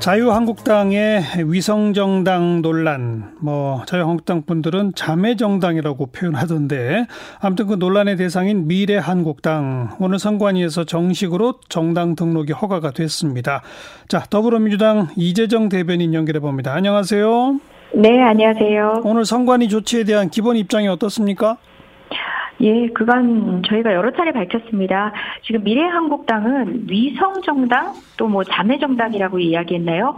자유한국당의 위성정당 논란, 뭐 자유한국당 분들은 자매정당이라고 표현하던데 아무튼 그 논란의 대상인 미래한국당 오늘 선관위에서 정식으로 정당 등록이 허가가 됐습니다. 자 더불어민주당 이재정 대변인 연결해 봅니다. 안녕하세요. 네, 안녕하세요. 오늘 선관위 조치에 대한 기본 입장이 어떻습니까? 예, 그간 저희가 여러 차례 밝혔습니다. 지금 미래한국당은 위성정당 또 뭐 자매정당이라고 이야기했나요?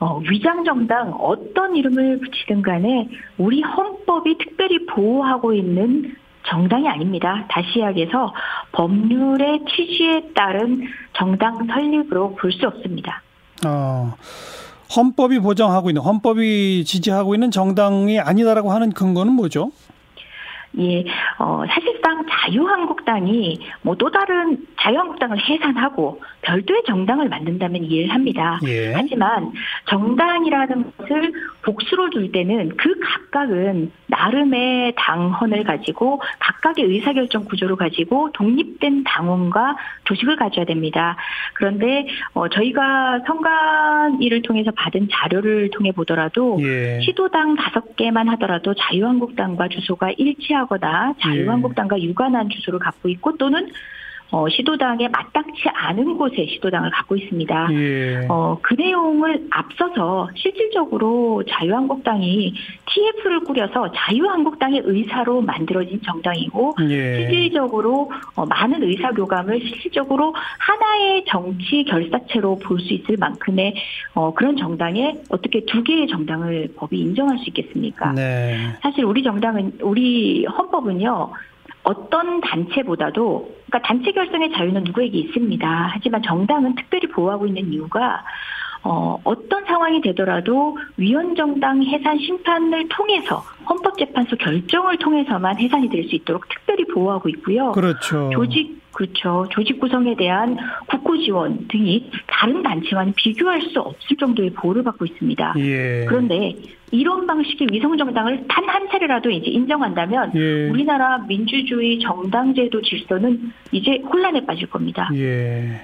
어, 위장정당 어떤 이름을 붙이든 간에 우리 헌법이 특별히 보호하고 있는 정당이 아닙니다. 다시 이야기해서 법률의 취지에 따른 정당 설립으로 볼 수 없습니다. 어, 헌법이 보장하고 있는 헌법이 지지하고 있는 정당이 아니다라고 하는 근거는 뭐죠? 예, 어, 사실상 자유한국당이 뭐 또 다른 자유한국당을 해산하고 별도의 정당을 만든다면 이해를 합니다. 예. 하지만 정당이라는 것을 복수로 둘 때는 그 각각은 나름의 당헌을 가지고 각각의 의사결정 구조를 가지고 독립된 당원과 조직을 가져야 됩니다. 그런데 어, 저희가 선관위를 통해서 받은 자료를 통해 보더라도 예. 시도당 다섯 개만 하더라도 자유한국당과 주소가 일치하 거나 자유한국당과 유관한 주소를 갖고 있고 또는 어, 시도당에 마땅치 않은 곳에 시도당을 갖고 있습니다. 예. 어, 그 내용을 앞서서 실질적으로 자유한국당이 TF를 꾸려서 자유한국당의 의사로 만들어진 정당이고 예. 실질적으로 어, 많은 의사 교감을 실질적으로 하나의 정치 결사체로 볼 수 있을 만큼의 어, 그런 정당에 어떻게 두 개의 정당을 법이 인정할 수 있겠습니까? 네. 사실 우리 정당은 우리 헌법은요. 어떤 단체보다도 그러니까 단체 결성의 자유는 누구에게 있습니다. 하지만 정당은 특별히 보호하고 있는 이유가 어, 어떤 상황이 되더라도 위원정당 해산 심판을 통해서 헌법재판소 결정을 통해서만 해산이 될 수 있도록 특별히 보호하고 있고요. 그렇죠. 조직 그렇죠. 조직 구성에 대한 국고 지원 등이 다른 단체와는 비교할 수 없을 정도의 보호를 받고 있습니다. 예. 그런데 이런 방식의 위성 정당을 단 한 차례라도 이제 인정한다면 예. 우리나라 민주주의 정당 제도 질서는 이제 혼란에 빠질 겁니다. 예.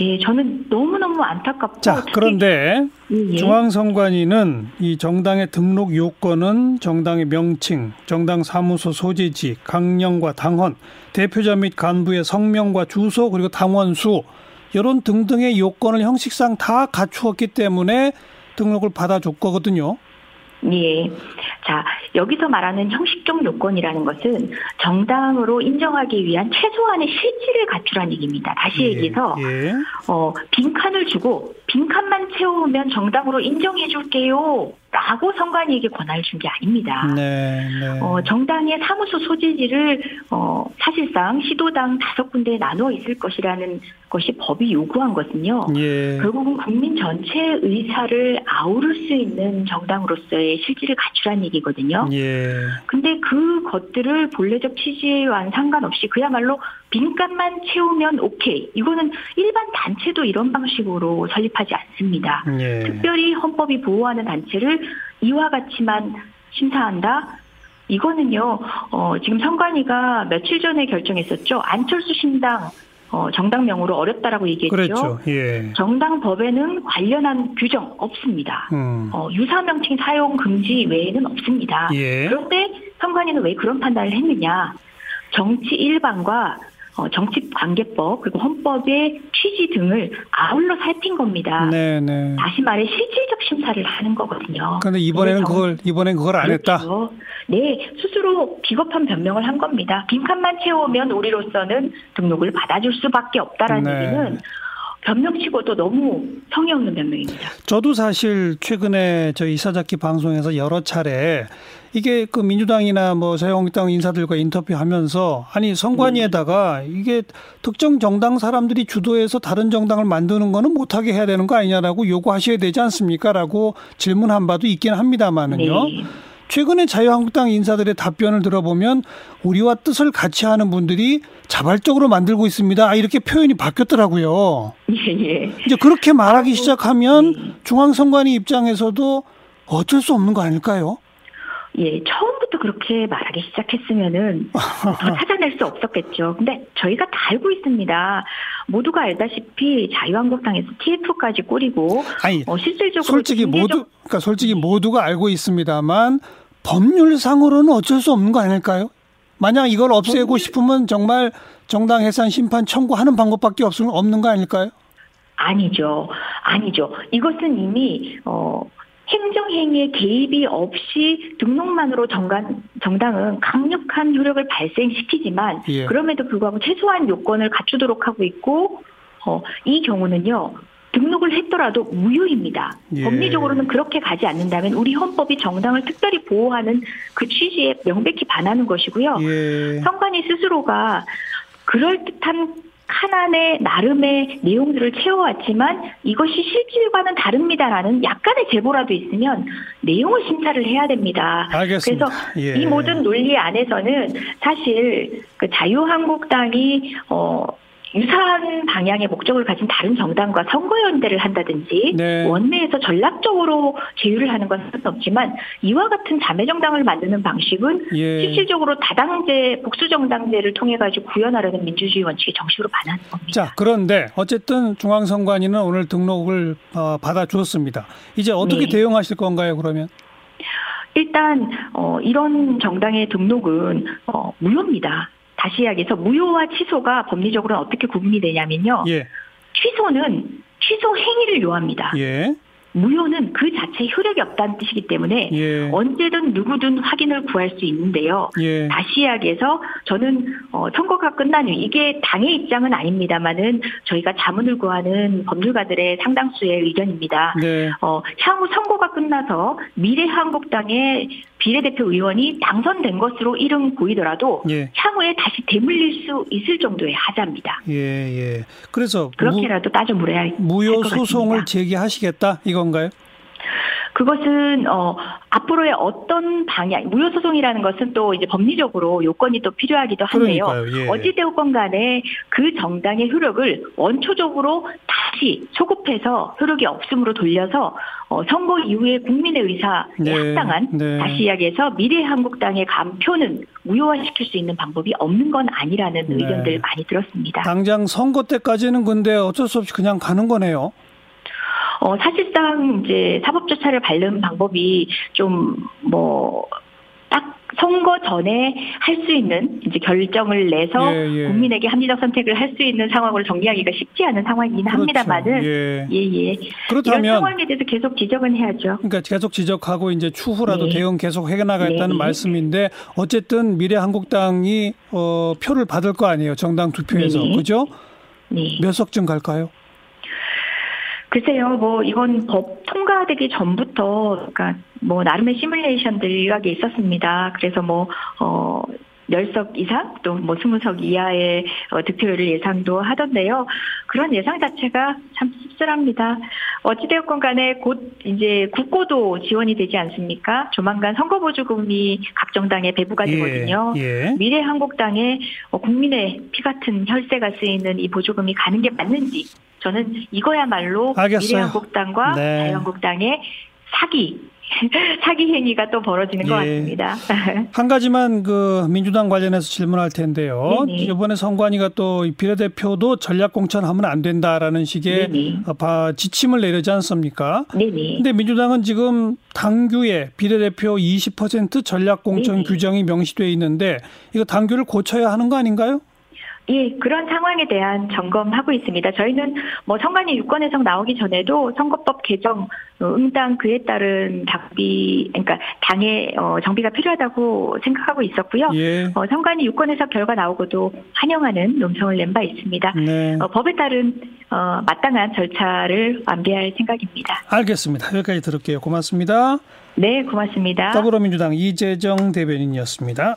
예, 저는 너무너무 안타깝고. 자, 그런데 예, 예. 중앙선관위는 이 정당의 등록 요건은 정당의 명칭, 정당 사무소 소재지, 강령과 당헌, 대표자 및 간부의 성명과 주소, 그리고 당원 수, 이런 등등의 요건을 형식상 다 갖추었기 때문에 등록을 받아줬거든요. 예. 자, 여기서 말하는 형식적 요건이라는 것은 정당으로 인정하기 위한 최소한의 실질을 갖추라는 얘기입니다. 다시 예, 얘기해서 예. 어, 빈칸을 주고 빈 칸만 채우면 정당으로 인정해 줄게요. 라고 선관위에게 권한을 준 게 아닙니다. 네, 네. 어, 정당의 사무소 소재지를 어, 사실상 시도당 다섯 군데에 나누어 있을 것이라는 것이 법이 요구한 것은요. 예. 결국은 국민 전체의 의사를 아우를 수 있는 정당으로서의 실질을 갖추라는 얘기거든요. 예. 근데 그 것들을 본래적 취지와는 상관없이 그야말로 빈값만 채우면 오케이. 이거는 일반 단체도 이런 방식으로 설립 하지 않습니다. 예. 특별히 헌법이 보호하는 단체를 이와 같이만 심사한다. 이거는요, 어, 지금 선관위가 며칠 전에 결정했었죠. 안철수 신당 어, 정당명으로 어렵다라고 얘기했죠. 그렇죠. 예. 정당 법에는 관련한 규정 없습니다. 음. 어, 유사 명칭 사용 금지 외에는 없습니다. 예. 그런데 선관위는 왜 그런 판단을 했느냐? 정치 일반과 어, 정치관계법 그리고 헌법의 취지 등을 아울러 살핀 겁니다. 네네. 네. 다시 말해 실질적 심사를 하는 거거든요. 그런데 이번에는 정, 그걸 이번엔 그걸 안 그렇죠. 했다. 네, 스스로 비겁한 변명을 한 겁니다. 빈칸만 채우면 우리로서는 등록을 받아줄 수밖에 없다라는 네. 얘기는 변명치고도 너무 성의 없는 변명입니다. 저도 사실 최근에 저 이사자키 방송에서 여러 차례 이게 그 민주당이나 뭐 자유한국당 인사들과 인터뷰하면서 아니 선관위에다가 이게 특정 정당 사람들이 주도해서 다른 정당을 만드는 거는 못하게 해야 되는 거 아니냐라고 요구하셔야 되지 않습니까?라고 질문한 바도 있긴 합니다만은요. 네. 최근에 자유한국당 인사들의 답변을 들어보면 우리와 뜻을 같이 하는 분들이 자발적으로 만들고 있습니다. 아, 이렇게 표현이 바뀌었더라고요. 예, 예. 이제 그렇게 말하기 시작하면 네. 중앙선관위 입장에서도 어쩔 수 없는 거 아닐까요? 예, 처음부터 그렇게 말하기 시작했으면은 더 찾아낼 수 없었겠죠. 근데 저희가 다 알고 있습니다. 모두가 알다시피 자유한국당에서 TF까지 꾸리고 아니 어, 실질적으로 솔직히 모두 그러니까 솔직히 모두가 알고 있습니다만 법률상으로는 어쩔 수 없는 거 아닐까요? 만약 이걸 없애고 싶으면 정말 정당 해산 심판 청구하는 방법밖에 없, 없는 거 아닐까요? 아니죠. 아니죠. 이것은 이미 어 행정행위에 개입이 없이 등록만으로 정당, 정당은 강력한 효력을 발생시키지만 예. 그럼에도 불구하고 최소한 요건을 갖추도록 하고 있고 어, 이 경우는요. 등록을 했더라도 무효입니다. 예. 법리적으로는 그렇게 가지 않는다면 우리 헌법이 정당을 특별히 보호하는 그 취지에 명백히 반하는 것이고요. 예. 선관위 스스로가 그럴듯한 하나의 나름의 내용들을 채워왔지만 이것이 실질과는 다릅니다라는 약간의 제보라도 있으면 내용을 심사를 해야 됩니다. 알겠습니다. 그래서 예. 이 모든 논리 안에서는 사실 그 자유한국당이 어 유사한 방향의 목적을 가진 다른 정당과 선거연대를 한다든지 네. 원내에서 전략적으로 제휴를 하는 것은 없지만 이와 같은 자매 정당을 만드는 방식은 예. 실질적으로 다당제 복수 정당제를 통해 가지고 구현하려는 민주주의 원칙에 정식으로 반하는 겁니다. 자 그런데 어쨌든 중앙선관위는 오늘 등록을 어, 받아주었습니다. 이제 어떻게 네. 대응하실 건가요 그러면? 일단 어, 이런 정당의 등록은 어, 무효입니다. 다시 이야기해서 무효와 취소가 법리적으로 어떻게 구분이 되냐면요. 예. 취소는 취소 행위를 요합니다. 예. 무효는 그 자체에 효력이 없다는 뜻이기 때문에 예. 언제든 누구든 확인을 구할 수 있는데요. 예. 다시 이야기해서 저는 어, 선거가 끝난 후 이게 당의 입장은 아닙니다만은 저희가 자문을 구하는 법률가들의 상당수의 의견입니다. 네. 어, 향후 선거가 끝나서 미래한국당의 비례대표 의원이 당선된 것으로 이름 보이더라도 예. 향후에 다시 되물릴 수 있을 정도의 하자입니다. 예, 예. 그래서 그렇게라도 따져 물어야 무효 소송을 제기하시겠다 이건가요? 그것은 어 앞으로의 어떤 방향 무효 소송이라는 것은 또 이제 법리적으로 요건이 또 필요하기도 한데요. 예. 어찌되었건 간에 그 정당의 효력을 원초적으로 다시 소급해서 효력이 없음으로 돌려서 어 선거 이후에 국민의 의사에 네. 합당한 네. 다시 이야기해서 미래한국당의 감표는 무효화시킬 수 있는 방법이 없는 건 아니라는 네. 의견들 많이 들었습니다. 당장 선거 때까지는 근데 어쩔 수 없이 그냥 가는 거네요. 어, 사실상 이제 사법조차를 밟는 방법이 좀 뭐, 딱 선거 전에 할 수 있는 이제 결정을 내서 예, 예. 국민에게 합리적 선택을 할 수 있는 상황으로 정리하기가 쉽지 않은 상황이긴 그렇죠. 합니다만은 예. 예, 예. 그렇다면 이런 상황에 대해서 계속 지적은 해야죠. 그러니까 계속 지적하고 이제 추후라도 네. 대응 계속 해나가겠다는 네. 말씀인데 어쨌든 미래 한국당이 어, 표를 받을 거 아니에요 정당 투표에서 네. 그죠? 네. 몇 석쯤 갈까요? 글쎄요, 뭐 이건 법 통과되기 전부터 그러니까 뭐 나름의 시뮬레이션들 일각에 있었습니다. 그래서 뭐 어. 10석 이상 또 뭐 20석 이하의 어, 득표율을 예상도 하던데요. 그런 예상 자체가 참 씁쓸합니다. 어찌되었건 간에 곧 이제 국고도 지원이 되지 않습니까? 조만간 선거보조금이 각 정당에 배부가 예, 되거든요. 예, 예. 미래한국당에 어, 국민의 피 같은 혈세가 쓰이는 이 보조금이 가는 게 맞는지 저는 이거야말로 알겠어요. 미래한국당과 네. 자유한국당의 사기 사기 행위가 또 벌어지는 예. 것 같습니다. 한 가지만 그 민주당 관련해서 질문할 텐데요. 네네. 이번에 선관위가 또 비례대표도 전략 공천하면 안 된다라는 식의 네네. 지침을 내리지 않습니까? 네네. 근데 민주당은 지금 당규에 비례대표 20% 전략 공천 규정이 명시돼 있는데 이거 당규를 고쳐야 하는 거 아닌가요? 예, 그런 상황에 대한 점검하고 있습니다. 저희는 뭐 선관위 유권 해석 나오기 전에도 선거법 개정 어, 응당 그에 따른 답이 그러니까 당의 어, 정비가 필요하다고 생각하고 있었고요. 예. 어, 선관위 유권 해석 결과 나오고도 환영하는 논평을 낸 바 있습니다. 네. 어, 법에 따른 어, 마땅한 절차를 완비할 생각입니다. 알겠습니다. 여기까지 들을게요. 고맙습니다. 네, 고맙습니다. 더불어민주당 이재정 대변인이었습니다.